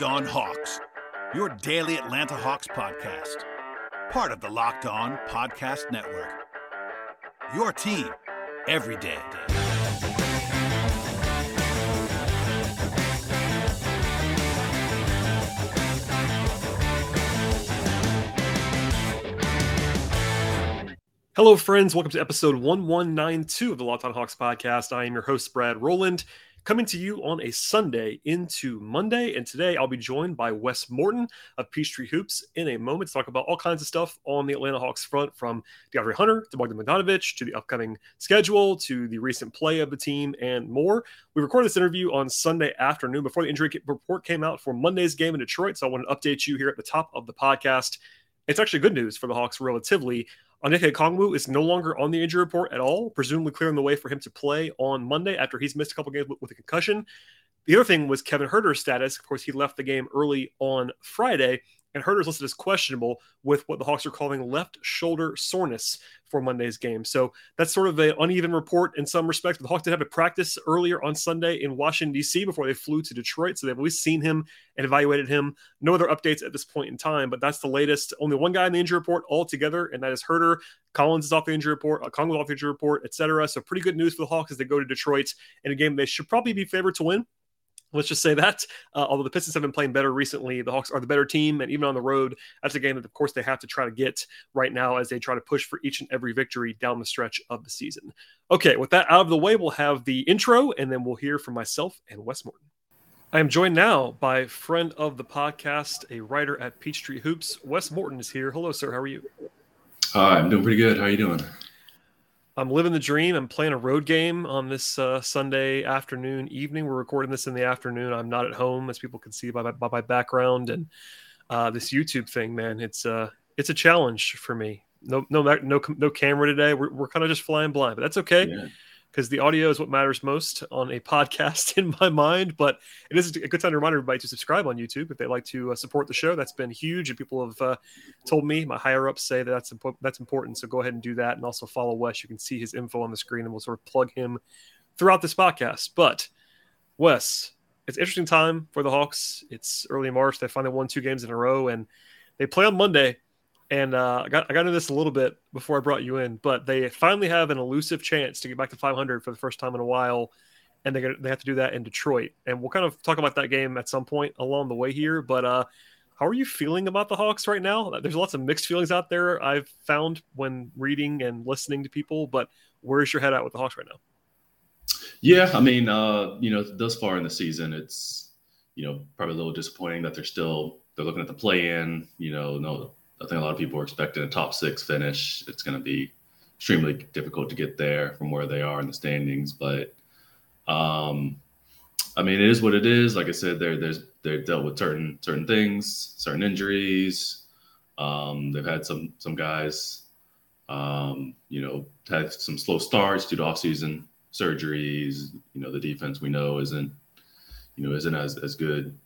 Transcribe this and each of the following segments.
Locked On Hawks, your daily Atlanta Hawks podcast. Part of the Locked On Podcast Network. Your team every day. Hello, friends. Welcome to episode 1192 of the Locked On Hawks podcast. I am your host, Brad Rowland coming to you on a Sunday into Monday. And today I'll be joined by Wes Morton of Peachtree Hoops in a moment to talk about all kinds of stuff on the Atlanta Hawks front from DeAndre Hunter to Bogdan Bogdanovic to the upcoming schedule to the recent play of the team and more. We recorded this interview on Sunday afternoon before the injury report came out for Monday's game in Detroit. So I want to update you here at the top of the podcast. It's actually good news for the Hawks relatively. Onyeka Okongwu is no longer on the injury report at all, presumably clearing the way for him to play on Monday after he's missed a couple games with, a concussion. The other thing was Kevin Huerter's status. Of course, he left the game early on Friday, and Huerter's listed as questionable with what the Hawks are calling left shoulder soreness for Monday's game. So that's sort of an uneven report in some respects. The Hawks did have a practice earlier on Sunday in Washington, D.C. before they flew to Detroit. So they've least seen him and evaluated him. No other updates at this point in time, but that's the latest. Only one guy in the injury report altogether, and that is Huerter. Collins is off the injury report, uh, Kong off the injury report, etc. So pretty good news for the Hawks as they go to Detroit in a game they should probably be favored to win. Let's just say that. Uh, although the Pistons have been playing better recently, the Hawks are the better team, and even on the road, that's a game that, of course, they have to try to get right now as they try to push for each and every victory down the stretch of the season. Okay, with that out of the way, we'll have the intro, and then we'll hear from myself and Wes Morton. I am joined now by friend of the podcast, a writer at Peachtree Hoops. Wes Morton is here. Hello, sir. How are you? Hi, I'm doing pretty good. How are you doing? I'm living the dream. I'm playing a road game on this uh, Sunday afternoon, evening. We're recording this in the afternoon. I'm not at home, as people can see by my, by my background and uh, this YouTube thing. Man, it's uh, it's a challenge for me. No, no, no, no camera today. We're, we're kind of just flying blind, but that's okay. Yeah because the audio is what matters most on a podcast in my mind. But it is a good time to remind everybody to subscribe on YouTube if they like to uh, support the show. That's been huge, and people have uh, told me my higher ups say that that's impo- that's important. So go ahead and do that, and also follow Wes. You can see his info on the screen, and we'll sort of plug him throughout this podcast. But Wes, it's interesting time for the Hawks. It's early March. They finally won two games in a row, and they play on Monday and uh, I got I got into this a little bit before I brought you in, but they finally have an elusive chance to get back to 500 for the first time in a while, and they they have to do that in Detroit. And we'll kind of talk about that game at some point along the way here. But uh, how are you feeling about the Hawks right now? There's lots of mixed feelings out there I've found when reading and listening to people. But where's your head at with the Hawks right now? Yeah, I mean, uh, you know, thus far in the season, it's you know probably a little disappointing that they're still they're looking at the play in. You know, no I think a lot of people are expecting a top six finish. It's going to be extremely difficult to get there from where they are in the standings. But um, I mean, it is what it is. Like I said, they're there's they've dealt with certain certain things, certain injuries. Um, they've had some some guys, um, you know, had some slow starts due to offseason surgeries. You know, the defense we know isn't, you know, isn't as as good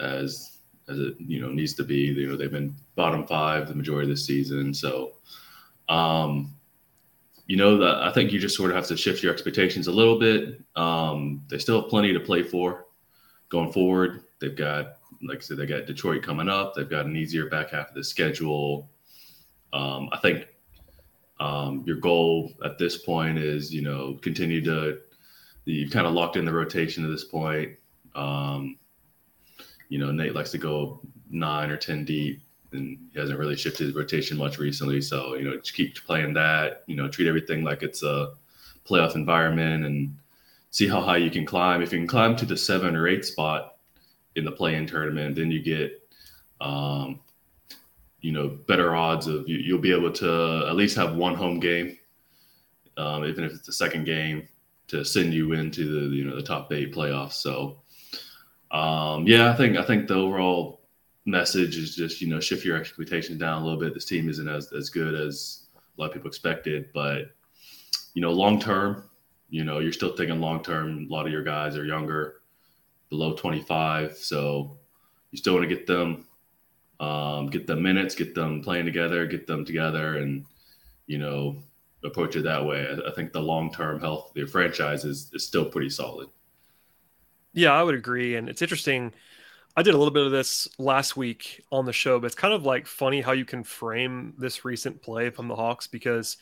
as as it you know needs to be. You know they've been bottom five the majority of the season, so um, you know that I think you just sort of have to shift your expectations a little bit. Um, they still have plenty to play for going forward. They've got like I said, they got Detroit coming up. They've got an easier back half of the schedule. Um, I think um, your goal at this point is you know continue to you've kind of locked in the rotation at this point. Um, you know, Nate likes to go nine or 10 deep and he hasn't really shifted his rotation much recently. So, you know, just keep playing that, you know, treat everything like it's a playoff environment and see how high you can climb. If you can climb to the seven or eight spot in the play in tournament, then you get, um, you know, better odds of you, you'll be able to at least have one home game, um, even if it's the second game to send you into the, you know, the top eight playoffs. So, um, yeah, I think I think the overall message is just you know shift your expectations down a little bit. This team isn't as as good as a lot of people expected, but you know long term, you know you're still thinking long term. A lot of your guys are younger, below 25, so you still want to get them um, get them minutes, get them playing together, get them together, and you know approach it that way. I, I think the long term health of your franchise is, is still pretty solid. Yeah, I would agree. And it's interesting. I did a little bit of this last week on the show, but it's kind of like funny how you can frame this recent play from the Hawks because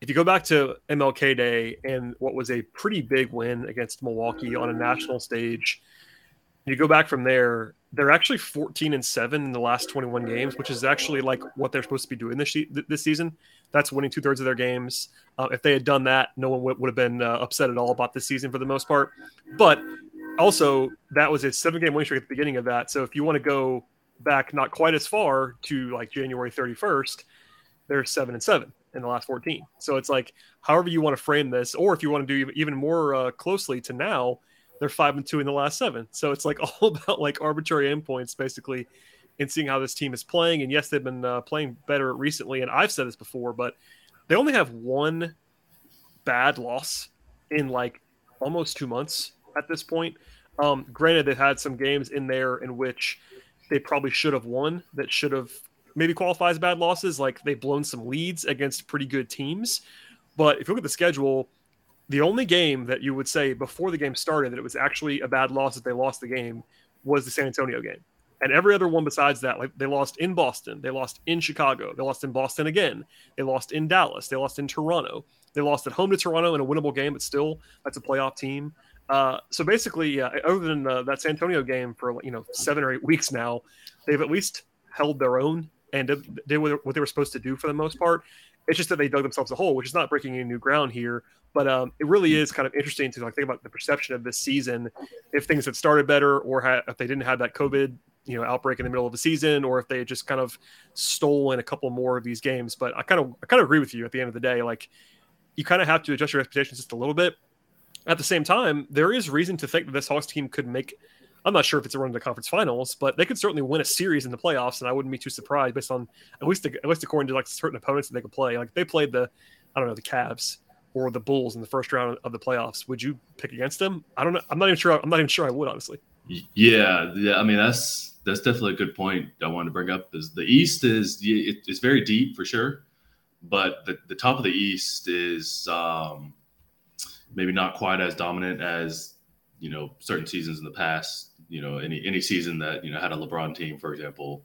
if you go back to MLK Day and what was a pretty big win against Milwaukee on a national stage, you go back from there, they're actually 14 and 7 in the last 21 games, which is actually like what they're supposed to be doing this this season. That's winning two thirds of their games. Uh, if they had done that, no one would, would have been uh, upset at all about this season for the most part. But also, that was a seven game winning streak at the beginning of that. So if you want to go back not quite as far to like January 31st, they're seven and seven in the last 14. So it's like, however you want to frame this, or if you want to do even more uh, closely to now, they're five and two in the last seven. So it's like all about like arbitrary endpoints, basically, in seeing how this team is playing. And yes, they've been uh, playing better recently. And I've said this before, but they only have one bad loss in like almost two months at this point. Um, granted, they've had some games in there in which they probably should have won that should have maybe qualify as bad losses. Like they've blown some leads against pretty good teams. But if you look at the schedule, the only game that you would say before the game started that it was actually a bad loss that they lost the game was the San Antonio game. And every other one besides that, like they lost in Boston, they lost in Chicago, they lost in Boston again, they lost in Dallas, they lost in Toronto, they lost at home to Toronto in a winnable game, but still that's a playoff team. Uh, so basically, other than uh, that San Antonio game for you know seven or eight weeks now, they've at least held their own and did what they were supposed to do for the most part. It's just that they dug themselves a hole, which is not breaking any new ground here. But um, it really is kind of interesting to like think about the perception of this season. If things had started better, or had, if they didn't have that COVID you know outbreak in the middle of the season, or if they just kind of stolen a couple more of these games. But I kind of I kind of agree with you at the end of the day. Like you kind of have to adjust your expectations just a little bit. At the same time, there is reason to think that this Hawks team could make I'm not sure if it's a run to the conference finals, but they could certainly win a series in the playoffs, and I wouldn't be too surprised based on at least at least according to like certain opponents that they could play. Like they played the I don't know the Cavs or the Bulls in the first round of the playoffs. Would you pick against them? I don't know. I'm not even sure. I'm not even sure I would honestly. Yeah, yeah. I mean that's that's definitely a good point I wanted to bring up. Is the East is it's very deep for sure, but the, the top of the East is um, maybe not quite as dominant as you know certain seasons in the past you know any any season that you know had a LeBron team, for example.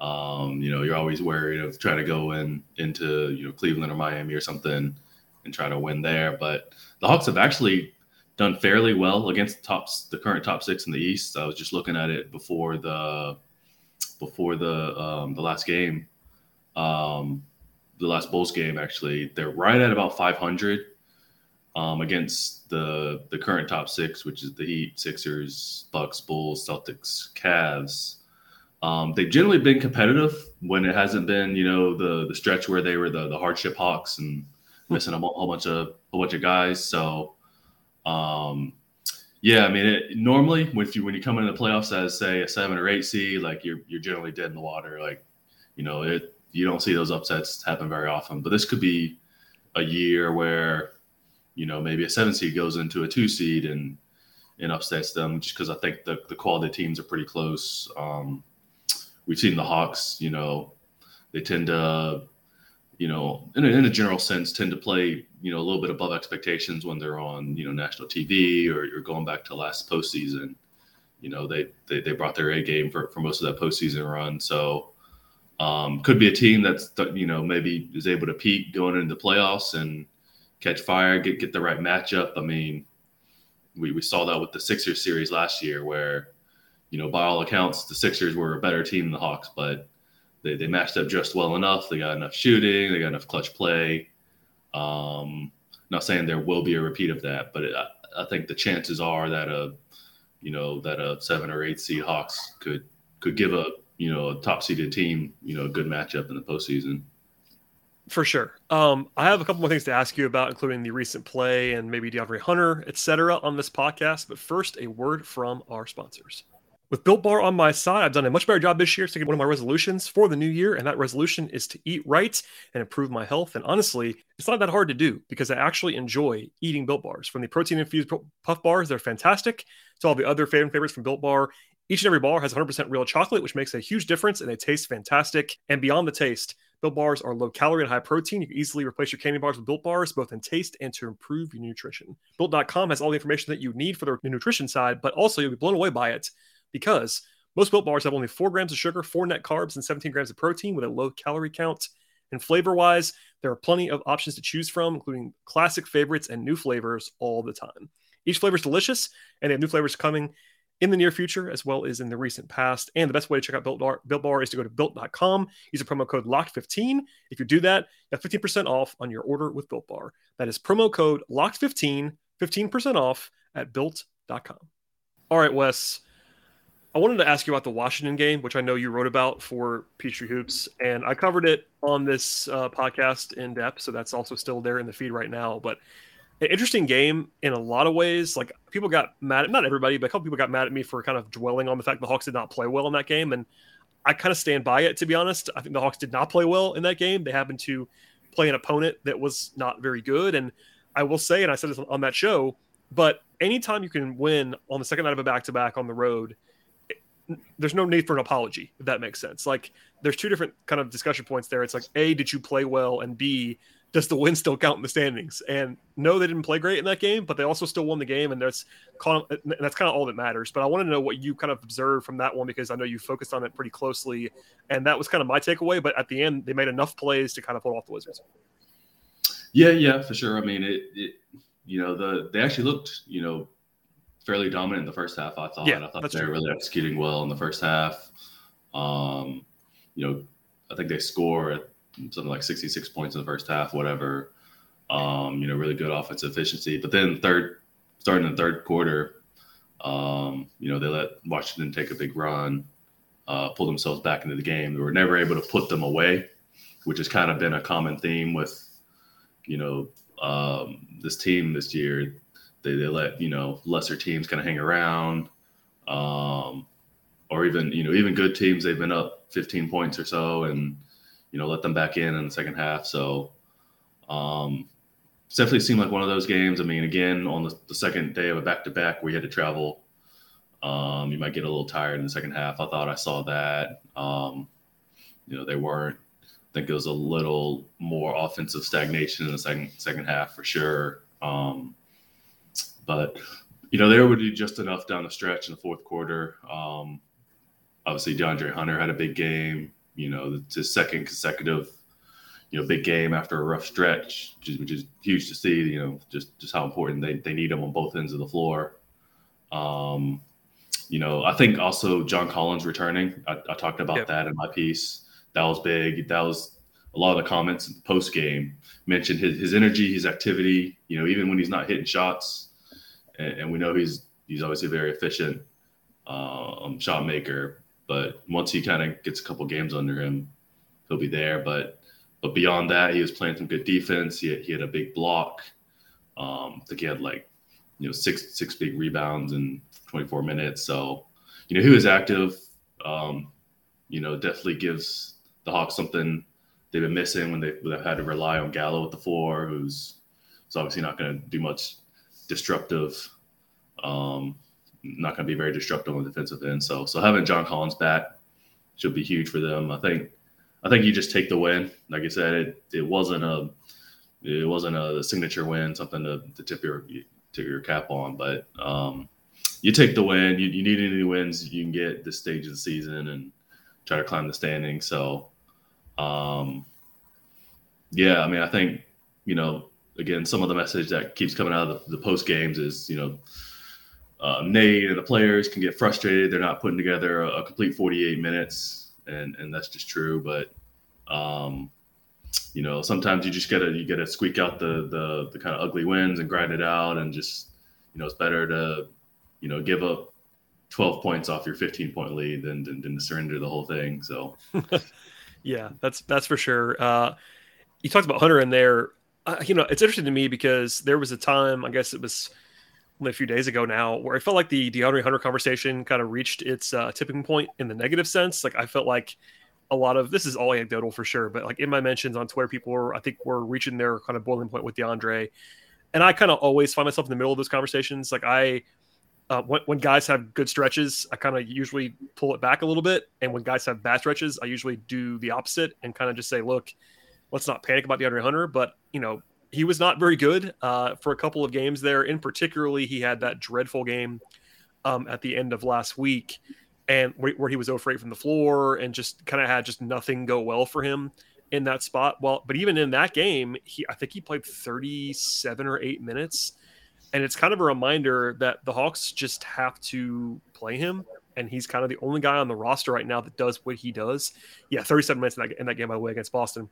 Um, you know, you're always worried of trying to go in into you know Cleveland or Miami or something and try to win there. But the Hawks have actually done fairly well against the tops the current top six in the East. I was just looking at it before the before the um, the last game, um, the last Bulls game. Actually, they're right at about 500 um, against the the current top six, which is the Heat, Sixers, Bucks, Bulls, Celtics, Cavs. Um, they've generally been competitive when it hasn't been, you know, the the stretch where they were the, the hardship hawks and missing a whole bunch of a bunch of guys. So, um, yeah, I mean, it, normally when you when you come into the playoffs as say a seven or eight seed, like you're you're generally dead in the water. Like, you know, it you don't see those upsets happen very often. But this could be a year where you know, maybe a seven seed goes into a two seed and and upsets them just because I think the, the quality teams are pretty close. Um, we've seen the Hawks, you know, they tend to, you know, in a, in a general sense, tend to play, you know, a little bit above expectations when they're on, you know, national TV or you're going back to last postseason. You know, they, they, they brought their A game for, for most of that postseason run. So um, could be a team that's, you know, maybe is able to peak going into the playoffs and, catch fire, get get the right matchup. I mean, we, we saw that with the Sixers series last year, where you know by all accounts the Sixers were a better team than the Hawks, but they, they matched up just well enough. They got enough shooting, they got enough clutch play. Um, not saying there will be a repeat of that, but it, I, I think the chances are that a you know that a seven or eight seed Hawks could could give a you know a top seeded team you know a good matchup in the postseason. For sure. Um, I have a couple more things to ask you about, including the recent play and maybe DeAndre Hunter, etc., on this podcast. But first, a word from our sponsors. With Built Bar on my side, I've done a much better job this year sticking one of my resolutions for the new year, and that resolution is to eat right and improve my health. And honestly, it's not that hard to do because I actually enjoy eating Built Bars. From the protein infused puff bars, they're fantastic, to all the other favorite favorites from Built Bar. Each and every bar has 100% real chocolate, which makes a huge difference, and they taste fantastic. And beyond the taste, Built bars are low calorie and high protein. You can easily replace your candy bars with Built bars, both in taste and to improve your nutrition. Built.com has all the information that you need for the nutrition side, but also you'll be blown away by it because Most Built Bars have only 4 grams of sugar, 4 net carbs, and 17 grams of protein with a low calorie count. And flavor wise, there are plenty of options to choose from, including classic favorites and new flavors all the time. Each flavor is delicious, and they have new flavors coming in the near future as well as in the recent past. And the best way to check out Built Bar, Built Bar is to go to built.com, use the promo code LOCKED15. If you do that, you have 15% off on your order with Built Bar. That is promo code LOCKED15, 15% off at built.com. All right, Wes. I wanted to ask you about the Washington game, which I know you wrote about for Peachtree Hoops, and I covered it on this uh, podcast in depth, so that's also still there in the feed right now. But an interesting game in a lot of ways. Like people got mad at not everybody, but a couple people got mad at me for kind of dwelling on the fact the Hawks did not play well in that game, and I kind of stand by it. To be honest, I think the Hawks did not play well in that game. They happened to play an opponent that was not very good, and I will say, and I said this on that show, but anytime you can win on the second night of a back to back on the road there's no need for an apology if that makes sense. Like there's two different kind of discussion points there. It's like a did you play well? And b does the win still count in the standings? And no they didn't play great in that game but they also still won the game and that's and that's kind of all that matters. But i want to know what you kind of observed from that one because i know you focused on it pretty closely and that was kind of my takeaway but at the end they made enough plays to kind of pull off the wizards. Yeah yeah for sure. I mean it, it you know the they actually looked you know fairly dominant in the first half. I thought. Yeah, I thought they were really executing well in the first half. Um, you know, I think they score something like 66 points in the first half, whatever. Um, you know, really good offensive efficiency. But then third, starting in the third quarter, um, you know, they let Washington take a big run, uh, pull themselves back into the game. They were never able to put them away, which has kind of been a common theme with, you know, um, this team this year. They, they let you know lesser teams kind of hang around, um, or even you know even good teams they've been up 15 points or so and you know let them back in in the second half. So um, definitely seemed like one of those games. I mean, again on the, the second day of a back to back we had to travel, um, you might get a little tired in the second half. I thought I saw that. Um, you know they weren't. I think it was a little more offensive stagnation in the second second half for sure. Um, but you know, they were do just enough down the stretch in the fourth quarter. Um, obviously, DeAndre Hunter had a big game. You know, his second consecutive, you know, big game after a rough stretch, which is, which is huge to see. You know, just just how important they, they need him on both ends of the floor. Um, you know, I think also John Collins returning. I, I talked about yep. that in my piece. That was big. That was a lot of the comments post game mentioned his, his energy, his activity. You know, even when he's not hitting shots, and, and we know he's he's obviously a very efficient um, shot maker. But once he kind of gets a couple games under him, he'll be there. But but beyond that, he was playing some good defense. He had, he had a big block. Um, I think he had like you know six six big rebounds in 24 minutes. So you know he was active. Um, you know definitely gives the Hawks something they've been missing when they, have had to rely on Gallo at the floor, who's, who's obviously not going to do much disruptive. Um, not going to be very disruptive on the defensive end. So, so having John Collins back should be huge for them. I think, I think you just take the win. Like I said, it it wasn't a, it wasn't a signature win, something to, to tip your tip your cap on. But um, you take the win. You, you need any wins you can get this stage of the season and try to climb the standings. So, um, yeah, I mean, I think you know again, some of the message that keeps coming out of the, the post games is, you know, uh, Nate and the players can get frustrated. They're not putting together a, a complete 48 minutes, and and that's just true. But um, you know, sometimes you just gotta you gotta squeak out the the the kind of ugly wins and grind it out, and just you know, it's better to you know give up 12 points off your 15 point lead than than, than to surrender the whole thing. So. yeah, that's that's for sure. Uh, you talked about Hunter in there uh, you know, it's interesting to me because there was a time, I guess it was only a few days ago now, where I felt like the DeAndre Hunter conversation kind of reached its uh, tipping point in the negative sense. Like I felt like a lot of this is all anecdotal for sure, but like in my mentions on Twitter, people were I think were reaching their kind of boiling point with DeAndre, and I kind of always find myself in the middle of those conversations. Like I. Uh, when, when guys have good stretches, I kind of usually pull it back a little bit, and when guys have bad stretches, I usually do the opposite and kind of just say, "Look, let's not panic about DeAndre Hunter, but you know, he was not very good uh, for a couple of games there. In particularly, he had that dreadful game um, at the end of last week. and where, where he was 0 for 8 from the floor and just kind of had just nothing go well for him in that spot. Well, but even in that game, he I think he played 37 or 8 minutes. And it's kind of a reminder that the Hawks just have to play him. And he's kind of the only guy on the roster right now that does what he does. Yeah, 37 minutes in that, in that game, by the way, against Boston.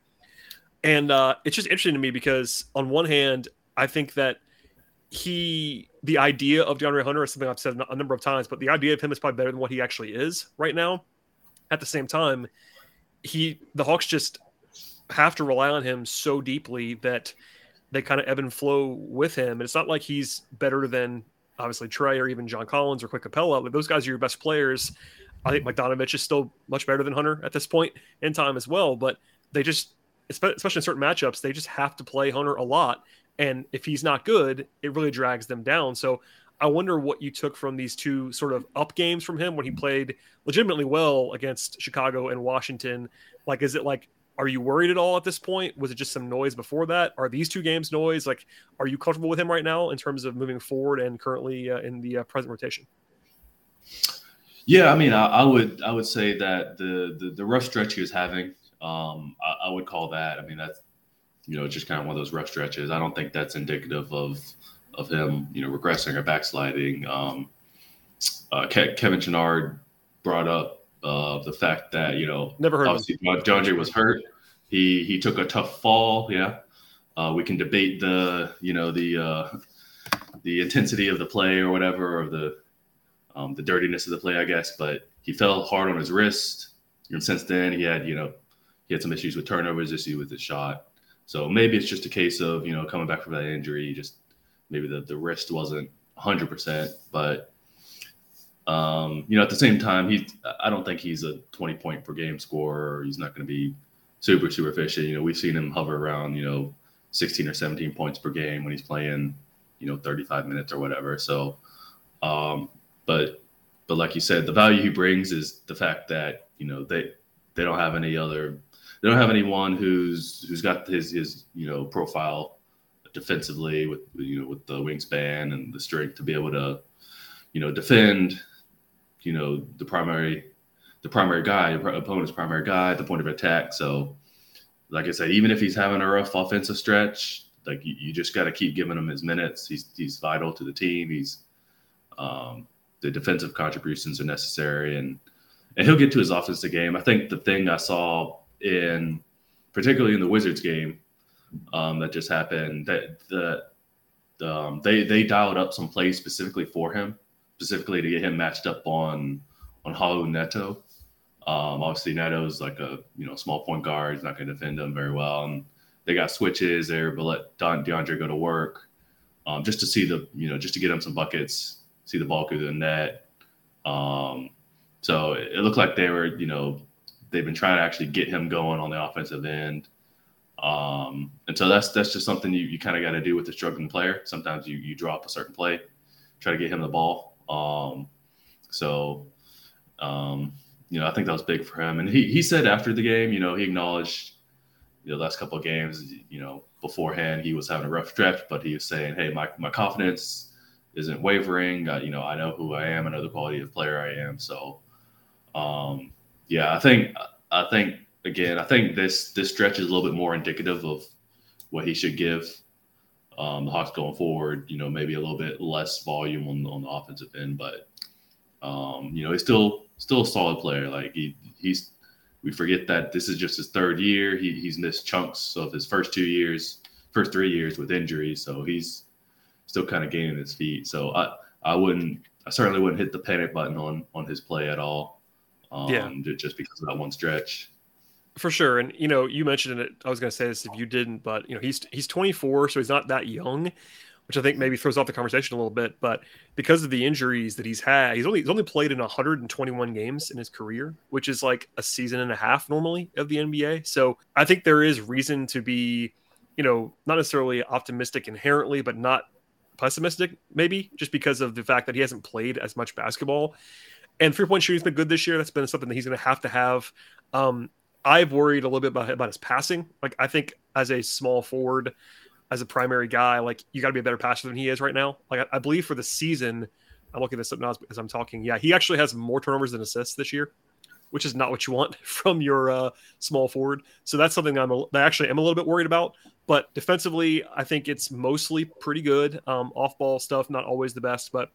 And uh, it's just interesting to me because, on one hand, I think that he, the idea of DeAndre Hunter is something I've said a number of times, but the idea of him is probably better than what he actually is right now. At the same time, he, the Hawks just have to rely on him so deeply that they kind of ebb and flow with him. And it's not like he's better than obviously Trae or even John Collins or Clint Capela. Like those guys are your best players. I think Bogdanovic is still much better than Hunter at this point in time as well. But they just, especially in certain matchups, they just have to play Hunter a lot. And if he's not good, it really drags them down. So I wonder what you took from these two sort of up games from him when he played legitimately well against Chicago and Washington. Like, is it like are you worried at all at this point? Was it just some noise before that? Are these two games noise? Like, are you comfortable with him right now in terms of moving forward and currently uh, in the uh, present rotation? Yeah, I mean, I, I, would I would say that the the, the rough stretch he was having, um, I, I, would call that. I mean, that's you know just kind of one of those rough stretches. I don't think that's indicative of of him, you know, regressing or backsliding. Um, uh, Ke- Kevin Chouinard brought up uh, the fact that you know never heard obviously John Jay was hurt. He he took a tough fall. Yeah, uh, we can debate the you know the uh, the intensity of the play or whatever or the um, the dirtiness of the play, I guess. But he fell hard on his wrist, and since then he had you know he had some issues with turnovers, issue with his shot. So maybe it's just a case of you know coming back from that injury, just maybe the the wrist wasn't 100, percent but um, you know, at the same time, he I don't think he's a 20 point per game scorer. He's not going to be super super efficient. You know, we've seen him hover around you know 16 or 17 points per game when he's playing you know 35 minutes or whatever. So, um, but but like you said, the value he brings is the fact that you know they they don't have any other they don't have anyone who's who's got his his you know profile defensively with you know with the wingspan and the strength to be able to you know defend you know the primary the primary guy, opponent's primary guy, at the point of attack. So, like I said, even if he's having a rough offensive stretch, like you, you just got to keep giving him his minutes. He's he's vital to the team. He's um, the defensive contributions are necessary, and and he'll get to his offensive game. I think the thing I saw in particularly in the Wizards game um, that just happened that the um, they they dialed up some plays specifically for him specifically to get him matched up on on Raul Neto. Um, obviously, Neto's like a you know small point guard. He's not going to defend him very well. And they got switches there, but let Don DeAndre go to work um, just to see the you know just to get him some buckets, see the ball through the net. Um, so it, it looked like they were you know they've been trying to actually get him going on the offensive end. Um, and so that's that's just something you, you kind of got to do with a struggling player. Sometimes you you drop a certain play, try to get him the ball. Um, so, um, you know, I think that was big for him. And he, he said after the game, you know, he acknowledged the last couple of games, you know, beforehand he was having a rough stretch, but he was saying, hey, my, my confidence isn't wavering. Uh, you know, I know who I am. I know the quality of player I am. So, um, yeah, I think, I think again, I think this, this stretch is a little bit more indicative of what he should give um, the Hawks going forward, you know, maybe a little bit less volume on, on the offensive end, but um, you know, he's still still a solid player. Like he he's we forget that this is just his third year. He, he's missed chunks of his first two years, first three years with injuries, so he's still kind of gaining his feet. So I I wouldn't I certainly wouldn't hit the panic button on on his play at all. Um, yeah. just because of that one stretch for sure. And you know, you mentioned it. I was going to say this if you didn't, but you know, he's he's 24, so he's not that young, which I think maybe throws off the conversation a little bit. But because of the injuries that he's had, he's only he's only played in 121 games in his career, which is like a season and a half normally of the NBA. So I think there is reason to be, you know, not necessarily optimistic inherently, but not pessimistic maybe just because of the fact that he hasn't played as much basketball. And three point shooting's been good this year. That's been something that he's going to have to have. Um, I've worried a little bit about about his passing. Like I think as a small forward, as a primary guy, like you got to be a better passer than he is right now. Like I, I, believe for the season, I'm looking this up now as I'm talking. Yeah, he actually has more turnovers than assists this year, which is not what you want from your uh, small forward. So that's something I'm that actually am a little bit worried about. But defensively, I think it's mostly pretty good. Um, off ball stuff, not always the best, but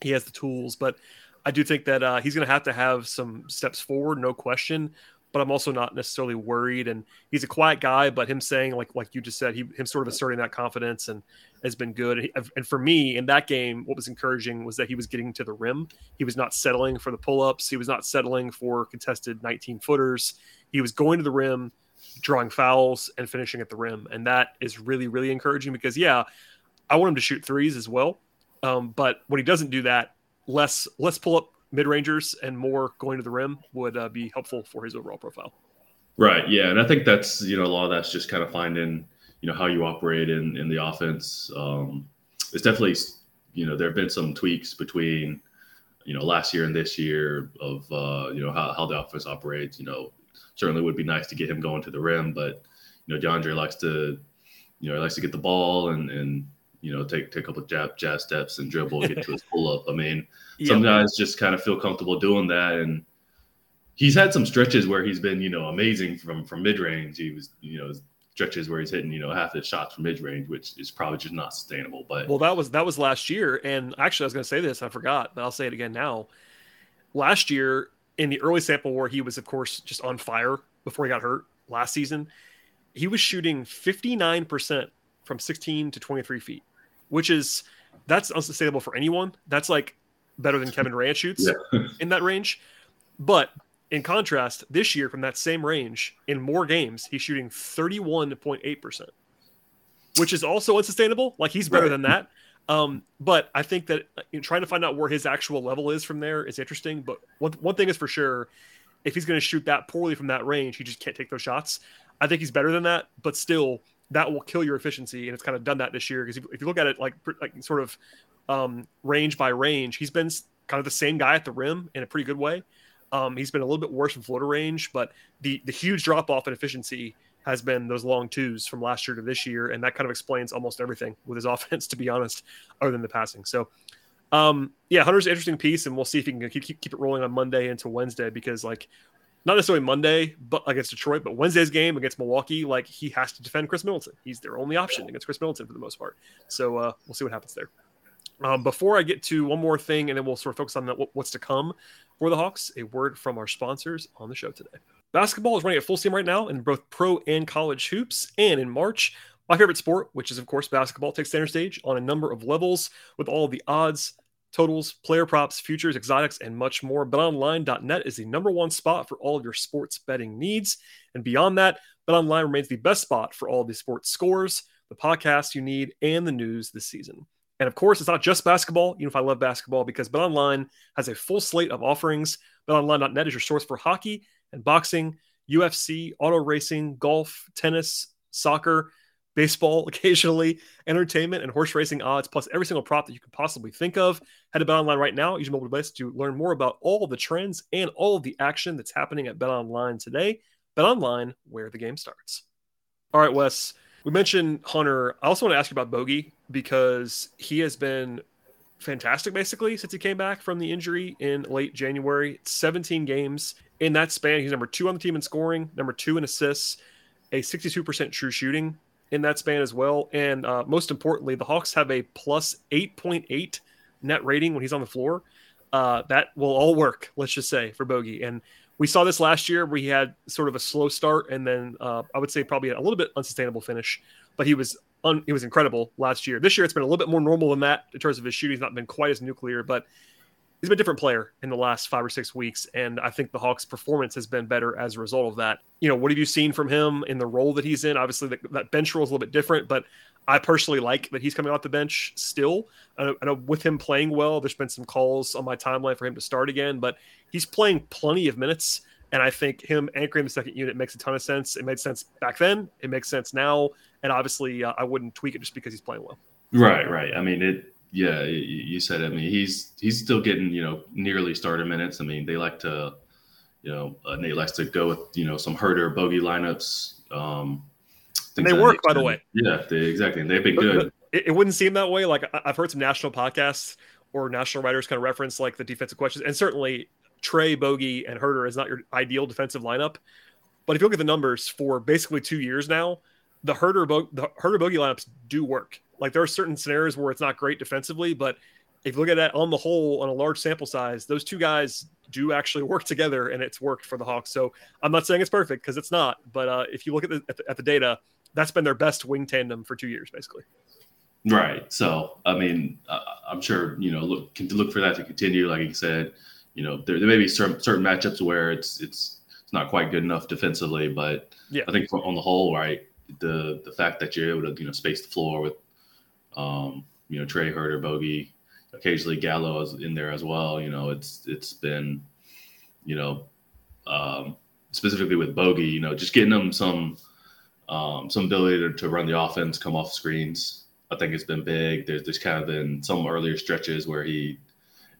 he has the tools. But I do think that uh, he's going to have to have some steps forward, no question but I'm also not necessarily worried. And he's a quiet guy, but him saying like like you just said, he him sort of asserting that confidence and has been good. And for me in that game, what was encouraging was that he was getting to the rim. He was not settling for the pull ups. He was not settling for contested 19 footers. He was going to the rim, drawing fouls, and finishing at the rim. And that is really really encouraging because yeah, I want him to shoot threes as well. Um, but when he doesn't do that, less less pull up mid rangers and more going to the rim would uh, be helpful for his overall profile. Right. Yeah, and I think that's you know a lot of that's just kind of finding you know how you operate in in the offense. Um, it's definitely you know there have been some tweaks between you know last year and this year of uh, you know how how the offense operates. You know, certainly would be nice to get him going to the rim, but you know DeAndre likes to you know he likes to get the ball and and you know, take take a couple jab jab steps and dribble, get to his pull up. I mean, yeah. some guys just kind of feel comfortable doing that, and he's had some stretches where he's been, you know, amazing from from mid range. He was, you know, stretches where he's hitting, you know, half his shots from mid range, which is probably just not sustainable. But well, that was that was last year, and actually, I was going to say this, I forgot, but I'll say it again now. Last year, in the early sample where he was, of course, just on fire before he got hurt last season, he was shooting fifty nine percent from sixteen to twenty three feet which is that's unsustainable for anyone. That's like better than Kevin Durant shoots yeah. in that range. But in contrast, this year from that same range, in more games, he's shooting 31.8%, which is also unsustainable. Like he's better right. than that. Um, but I think that trying to find out where his actual level is from there is interesting. But one, one thing is for sure, if he's going to shoot that poorly from that range, he just can't take those shots. I think he's better than that, but still, that will kill your efficiency. And it's kind of done that this year because if you look at it like like sort of um, range by range, he's been kind of the same guy at the rim in a pretty good way. Um, he's been a little bit worse in floater range, but the the huge drop off in efficiency has been those long twos from last year to this year, and that kind of explains almost everything with his offense, to be honest, other than the passing. So, um, yeah, Hunter's an interesting piece, and we'll see if he can keep, keep it rolling on Monday into Wednesday because like not necessarily Monday, but against Detroit, but Wednesday's game against Milwaukee, like he has to defend Khris Middleton. He's their only option against Khris Middleton for the most part. So uh, we'll see what happens there. Um, before I get to one more thing, and then we'll sort of focus on that, what's to come for the Hawks, a word from our sponsors on the show today. Basketball is running at full steam right now in both pro and college hoops. And in March, my favorite sport, which is, of course, basketball, takes center stage on a number of levels with all the odds, totals, player props, futures, exotics, and much more. BetOnline.net is the number one spot for all of your sports betting needs. And beyond that, BetOnline remains the best spot for all the sports scores, the podcasts you need, and the news this season. And of course, it's not just basketball, even if I love basketball, because BetOnline has a full slate of offerings. BetOnline.net is your source for hockey and boxing, UFC, auto racing, golf, tennis, soccer baseball occasionally, entertainment, and horse racing odds, plus every single prop that you could possibly think of. Head to BetOnline right now. Use your mobile device to learn more about all the trends and all of the action that's happening at BetOnline today. BetOnline, where the game starts. All right, Wes. We mentioned Hunter. I also want to ask you about Bogey because he has been fantastic basically since he came back from the injury in late January. 17 games in that span. He's number two on the team in scoring, number two in assists, a 62% true shooting in that span as well. And uh, most importantly, the Hawks have a plus 8.8 net rating when he's on the floor. Uh, that will all work, let's just say, for Bogey. And we saw this last year where he had sort of a slow start and then uh, I would say probably a little bit unsustainable finish, but he was un- he was incredible last year. This year it's been a little bit more normal than that in terms of his shooting. He's not been quite as nuclear, but he's been a different player in the last five or six weeks, and I think the Hawks' performance has been better as a result of that. You know, what have you seen from him in the role that he's in? Obviously, the, that bench role is a little bit different, but I personally like that he's coming off the bench still. I know, I with him playing well, there's been some calls on my timeline for him to start again, but he's playing plenty of minutes. And I think him anchoring the second unit makes a ton of sense. It made sense back then. It makes sense now. And obviously, uh, I wouldn't tweak it just because he's playing well. Right, right. I mean, it yeah, you said. I mean, he's he's still getting you know nearly starter minutes. I mean, they like to, you know, uh, Nate likes to go with you know some Huerter bogey lineups. Um, they work, by the way. Yeah, they, exactly. And they've been good. It, it, wouldn't seem that way. Like I've heard some national podcasts or national writers kind of reference like the defensive questions, and certainly Trae Bogey, and Huerter is not your ideal defensive lineup. But if you look at the numbers for basically two years now, the Huerter Bo- the Huerter Bogey lineups do work. Like there are certain scenarios where it's not great defensively, but if you look at that on the whole on a large sample size, those two guys do actually work together, and it's worked for the Hawks. So I'm not saying it's perfect because it's not, but uh, if you look at the, at the, at the data, that's been their best wing tandem for two years, basically. Right. So I mean, uh, I'm sure you know look can look for that to continue. Like you said, you know there, there may be certain certain matchups where it's it's it's not quite good enough defensively, but yeah. I think on the whole, right, the the fact that you're able to you know space the floor with um you know Trae Huerter, Bogey, occasionally Gallo is in there as well. You know, it's it's been, you know, um, specifically with Bogey, you know, just getting them some um, some ability to, to run the offense, come off screens. I think it's been big. There's there's kind of been some earlier stretches where he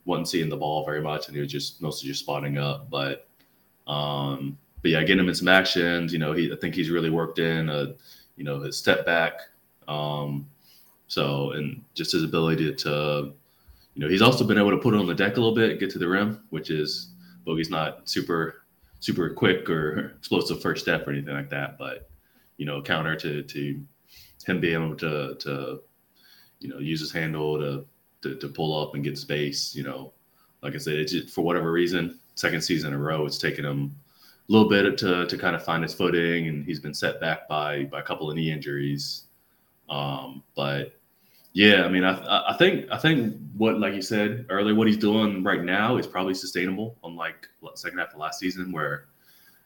wasn't seeing the ball very much, and he was just mostly just spotting up. But um, but yeah, getting him in some actions. You know, he I think he's really worked in a you know his step back. Um, so and just his ability to you know, he's also been able to put on the deck a little bit, get to the rim, which is Bogey's not super super quick or explosive first step or anything like that, but you know, counter to to him being able to to you know use his handle to to, to pull up and get space. You know, like I said, it's just, for whatever reason, second season in a row, it's taken him little bit to to kind of find his footing, and he's been set back by by a couple of knee injuries. Um, but yeah, I mean, I I think I think what like you said earlier, what he's doing right now is probably sustainable. Unlike second half of last season, where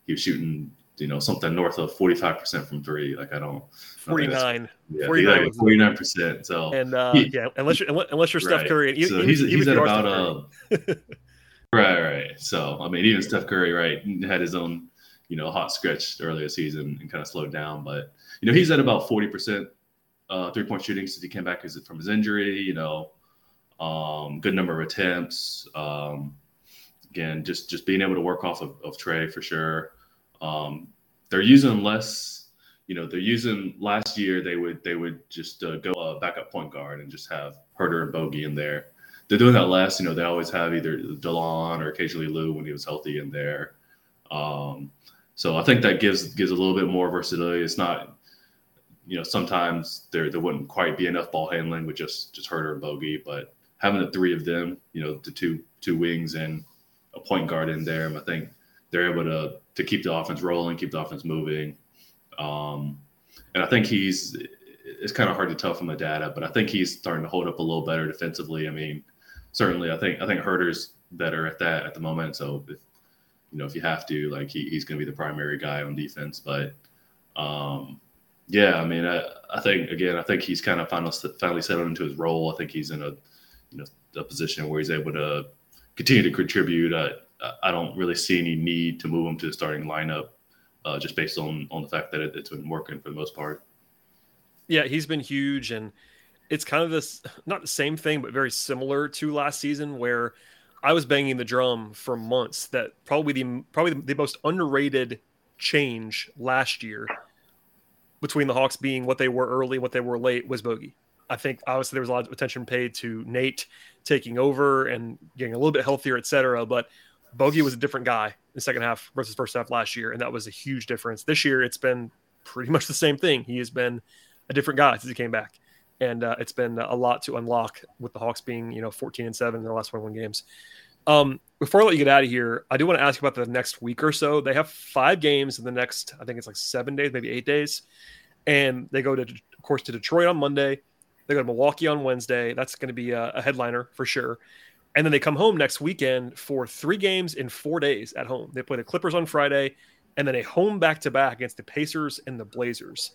he was shooting, you know, something north of forty five percent from three. Like I don't forty nine. Yeah, 49 percent. So and uh, he, yeah, unless you're unless you're Steph. Curry, so he's, he's at about right, right. So I mean, even Steph Curry, right, had his own, you know, hot stretch earlier season and kind of slowed down, but you know, he's at about forty percent uh, three point shooting since he came back from his injury. You know, um, good number of attempts. Um, again, just just being able to work off of, of Trae for sure. Um, they're using less. You know, they're using last year. They would they would just uh, go uh, backup point guard and just have Huerter and Bogey in there. They're doing that less. You know, they always have either Delon or occasionally Lou when he was healthy in there. Um, so I think that gives gives a little bit more versatility. It's not you know, sometimes there there wouldn't quite be enough ball handling with just just Huerter and Bogey, but having the three of them, you know, the two two wings and a point guard in there, I think they're able to to keep the offense rolling, keep the offense moving. Um, and I think he's it's kind of hard to tell from the data, but I think he's starting to hold up a little better defensively. I mean, certainly, I think I think Huerter's better at that at the moment. So if you know if you have to, like he, he's going to be the primary guy on defense, but um, yeah, I mean, I, I think again, I think he's kind of finally finally settled into his role. I think he's in a you know a position where he's able to continue to contribute. I I don't really see any need to move him to the starting lineup, uh, just based on on the fact that it, it's been working for the most part. Yeah, he's been huge, and it's kind of this not the same thing, but very similar to last season where I was banging the drum for months that probably the probably the most underrated change last year between the Hawks being what they were early, what they were late was Bogey. I think obviously there was a lot of attention paid to Nate taking over and getting a little bit healthier, et cetera. But Bogey was a different guy in the second half versus first half last year, and that was a huge difference. This year, it's been pretty much the same thing. He has been a different guy since he came back, and uh, it's been a lot to unlock with the Hawks being you know 14 and seven in their last 21 games. Um, before I let you get out of here, I do want to ask about the next week or so. They have five games in the next, I think it's like seven days, maybe eight days, and they go to, of course, to Detroit on Monday. They go to Milwaukee on Wednesday. That's going to be a, a headliner for sure. And then they come home next weekend for three games in four days at home. They play the Clippers on Friday, and then a home back to back against the Pacers and the Blazers.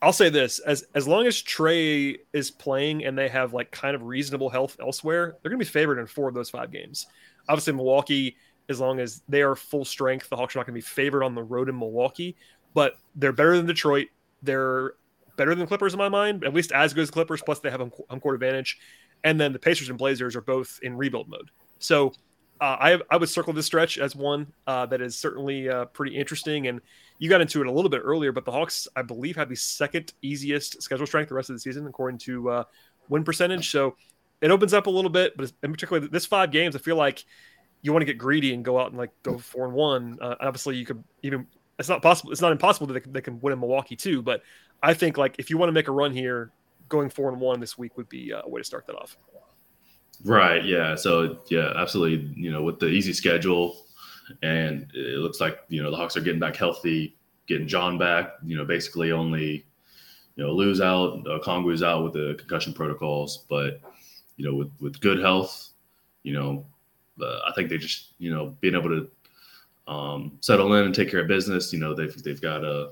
I'll say this: as as long as Trae is playing and they have like kind of reasonable health elsewhere, they're going to be favored in four of those five games. Obviously, Milwaukee, as long as they are full strength, the Hawks are not going to be favored on the road in Milwaukee, but they're better than Detroit. They're better than Clippers in my mind, at least as good as Clippers. Plus, they have home court advantage, and then the Pacers and Blazers are both in rebuild mode. So uh, I I would circle this stretch as one uh, that is certainly uh, pretty interesting. And you got into it a little bit earlier, but the Hawks, I believe, have the second easiest schedule strength the rest of the season according to uh, win percentage. So it opens up a little bit, but in particular this five games, I feel like you want to get greedy and go out and like go four and one. Uh, obviously, you could even it's not possible. It's not impossible that they can, they can win in Milwaukee too. But I think like if you want to make a run here, going four and one this week would be uh, a way to start that off. Right. Yeah. So yeah, absolutely. You know, with the easy schedule, and it looks like you know the Hawks are getting back healthy, getting John back. You know, basically only you know lose out, uh, Okongwu's out with the concussion protocols, but you know with with good health, you know, uh, I think they just you know being able to um, settle in and take care of business. You know, they've they've got a.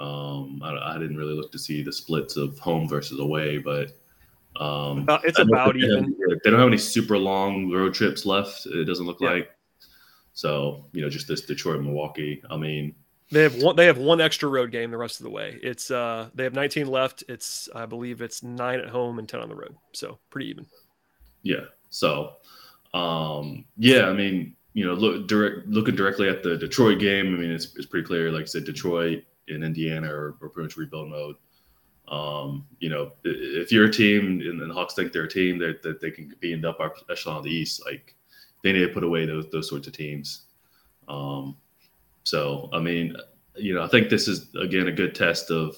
Um, I, I didn't really look to see the splits of home versus away, but um, it's about they even. Have, they don't have any super long road trips left. It doesn't look yeah. like. So you know, just this Detroit, Milwaukee. I mean, they have one. They have one extra road game the rest of the way. It's uh, they have 19 left. It's I believe it's nine at home and 10 on the road. So pretty even. Yeah. So, um, yeah. I mean, you know, look direct looking directly at the Detroit game. I mean, it's it's pretty clear. Like I said, Detroit and Indiana are, are pretty much rebuild mode. Um, you know, if you're a team and the Hawks think they're a team that, that they can be in the upper echelon of the East, like they need to put away those those sorts of teams. Um, so, I mean, you know, I think this is again a good test of,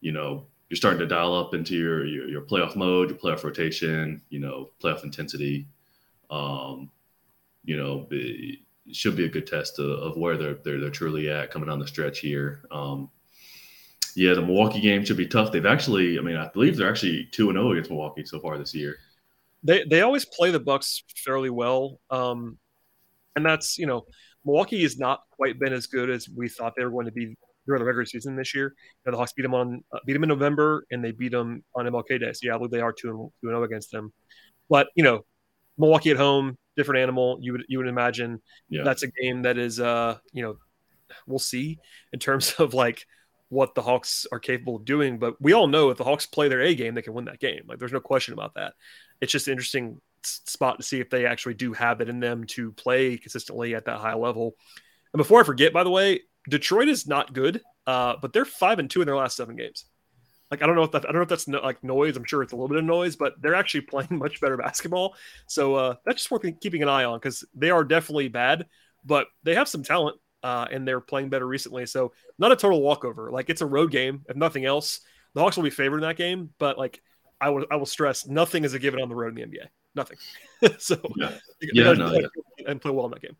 you know, you're starting to dial up into your your, your playoff mode, your playoff rotation, you know, playoff intensity. Um, you know, it should be a good test of, of where they're, they're they're truly at coming down the stretch here. Um, yeah, the Milwaukee game should be tough. They've actually, I mean, I believe they're actually two and zero oh against Milwaukee so far this year. They they always play the Bucks fairly well, um, and that's you know Milwaukee has not quite been as good as we thought they were going to be during the regular season this year. You know, the Hawks beat them on uh, beat them in November, and they beat them on MLK Day. So yeah, I believe they are two and two and zero oh against them. But you know, Milwaukee at home, different animal. You would you would imagine yeah. that's a game that is uh you know we'll see in terms of like what the Hawks are capable of doing. But we all know if the Hawks play their A game, they can win that game. Like there's no question about that. It's just interesting spot to see if they actually do have it in them to play consistently at that high level. And before I forget, by the way, Detroit is not good, uh, but they're five and two in their last seven games. Like I don't know if that, I don't know if that's no, like noise. I'm sure it's a little bit of noise, but they're actually playing much better basketball. So uh, that's just worth keeping an eye on because they are definitely bad, but they have some talent uh, and they're playing better recently. So not a total walkover. Like it's a road game, if nothing else. The Hawks will be favored in that game, but like I will, I will stress, nothing is a given on the road in the NBA. Nothing. so yeah, yeah, no, yeah. and play well in that game.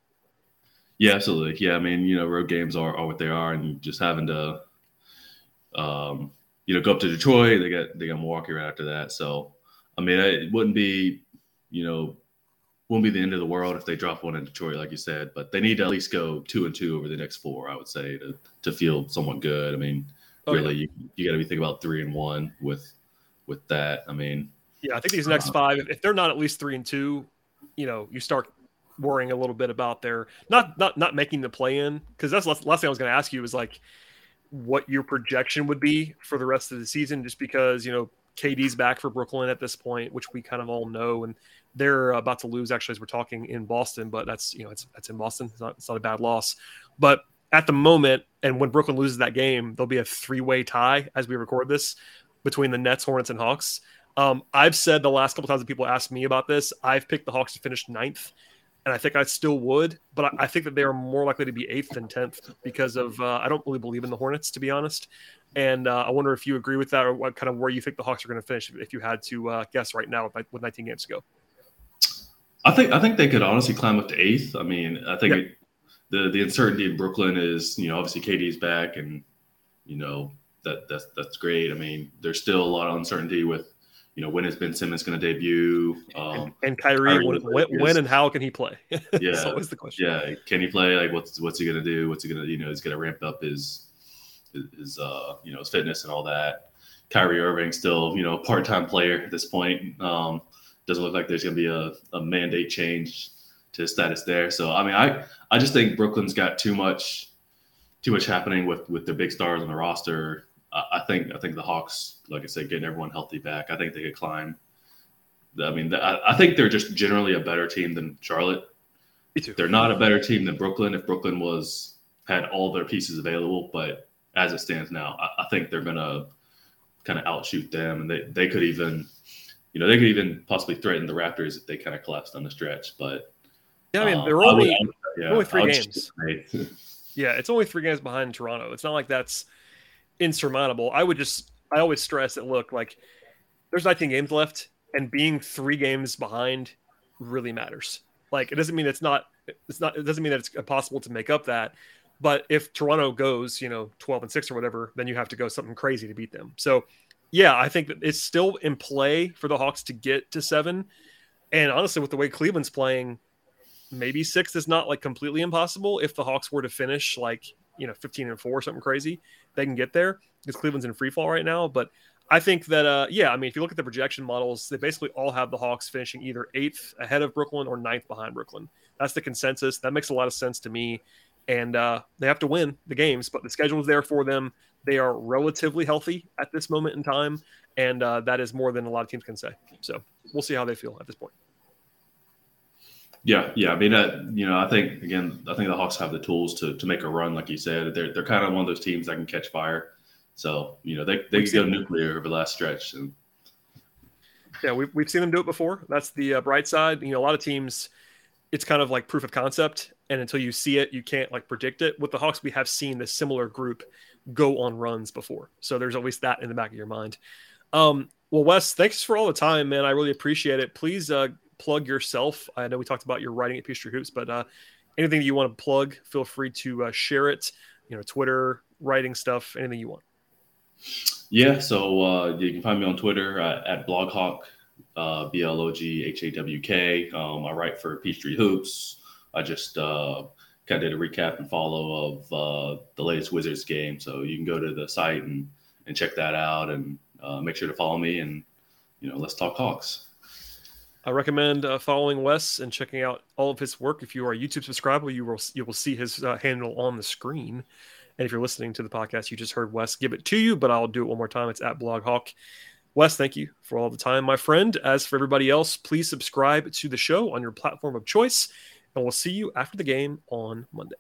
Yeah, absolutely. Yeah, I mean, you know, road games are, are what they are, and just having to, um, you know, go up to Detroit. They got they got Milwaukee right after that. So, I mean, it wouldn't be, you know, won't be the end of the world if they drop one in Detroit, like you said. But they need to at least go two and two over the next four, I would say, to to feel somewhat good. I mean, oh, really, yeah. you, you got to be thinking about three and one with with that. I mean, yeah, I think these next uh, five, if they're not at least three and two, you know, you start worrying a little bit about their not not not making the play in because that's the last thing I was going to ask you is like what your projection would be for the rest of the season, just because you know KD's back for Brooklyn at this point, which we kind of all know, and they're about to lose actually as we're talking in Boston, but that's you know it's that's in Boston. It's not it's not a bad loss, but at the moment, and when Brooklyn loses that game, there'll be a three way tie as we record this between the Nets, Hornets, and Hawks. Um, I've said the last couple times that people ask me about this, I've picked the Hawks to finish ninth and I think I still would, but I, think that they are more likely to be eighth than tenth because of uh, I don't really believe in the Hornets to be honest, and uh, I wonder if you agree with that or what kind of where you think the Hawks are going to finish if you had to uh, guess right now with, with 19 games to go. I think I think they could honestly climb up to eighth. I mean, I think it, the the uncertainty in Brooklyn is you know obviously KD's back and you know that that's that's great. I mean, there's still a lot of uncertainty with you know, when is Ben Simmons going to debut? Um, and, and Kyrie, Kyrie when, when, when, and how can he play? yeah, that's always the question. Yeah, can he play? Like, what's what's he going to do? What's he going to, you know, he's going to ramp up his his uh, you know his fitness and all that. Kyrie Irving still, you know, a part time player at this point. Um, doesn't look like there's going to be a, a mandate change to his status there. So, I mean, I I just think Brooklyn's got too much too much happening with with the big stars on the roster I think I think the Hawks, like I said, getting everyone healthy back, I think they could climb. I mean, I think they're just generally a better team than Charlotte. They're not a better team than Brooklyn. If Brooklyn was had all their pieces available, but as it stands now, I, I think they're gonna kind of outshoot them, and they they could even you know, they could even possibly threaten the Raptors if they kind of collapsed on the stretch. But yeah, I mean, uh, they're only, would- yeah, only three games. Yeah, it's only three games behind Toronto. It's not like that's insurmountable. I would just, I always stress that look, like there's 19 games left, and being three games behind really matters. Like it doesn't mean it's not, it's not, it doesn't mean that it's impossible to make up that. But if Toronto goes, you know, 12 and six or whatever, then you have to go something crazy to beat them. So, yeah, I think that it's still in play for the Hawks to get to seven. And honestly, with the way Cleveland's playing, maybe six is not like completely impossible. If the Hawks were to finish like, you know, 15 and four or something crazy, they can get there because Cleveland's in free fall right now. But I think that, uh, yeah, I mean, if you look at the projection models, they basically all have the Hawks finishing either eighth ahead of Brooklyn or ninth behind Brooklyn. That's the consensus. That makes a lot of sense to me. And uh, they have to win the games, but the schedule is there for them. They are relatively healthy at this moment in time. And uh, that is more than a lot of teams can say. So we'll see how they feel at this point. Yeah, yeah. I mean, uh, you know, I think again, I think the Hawks have the tools to to make a run, like you said. They're they're kind of one of those teams that can catch fire. So you know, they they could go nuclear over the last stretch. And Yeah, we've, we've seen them do it before. That's the uh, bright side. You know, a lot of teams, it's kind of like proof of concept. And until you see it, you can't like predict it. With the Hawks, we have seen this similar group go on runs before. So there's always that in the back of your mind. Um, well, Wes, thanks for all the time, man. I really appreciate it. Please uh, plug yourself. I know we talked about your writing at Peachtree Hoops, but uh, anything you want to plug, feel free to uh, share it. You know, Twitter, writing stuff, anything you want. yeah, so uh, you can find me on Twitter uh, at bloghawk, uh, B L O G H A W K. Um, I write for Peachtree Hoops. I just uh, kind of did a recap and follow of uh, the latest Wizards game, so you can go to the site and and check that out, and uh, make sure to follow me, and you know, let's talk Hawks. I recommend uh, following Wes and checking out all of his work. If you are a YouTube subscriber, you will you will see his uh, handle on the screen. And if you're listening to the podcast, you just heard Wes give it to you, but I'll do it one more time. It's at BlogHawk. Wes, thank you for all the time, my friend. As for everybody else, please subscribe to the show on your platform of choice, and we'll see you after the game on Monday.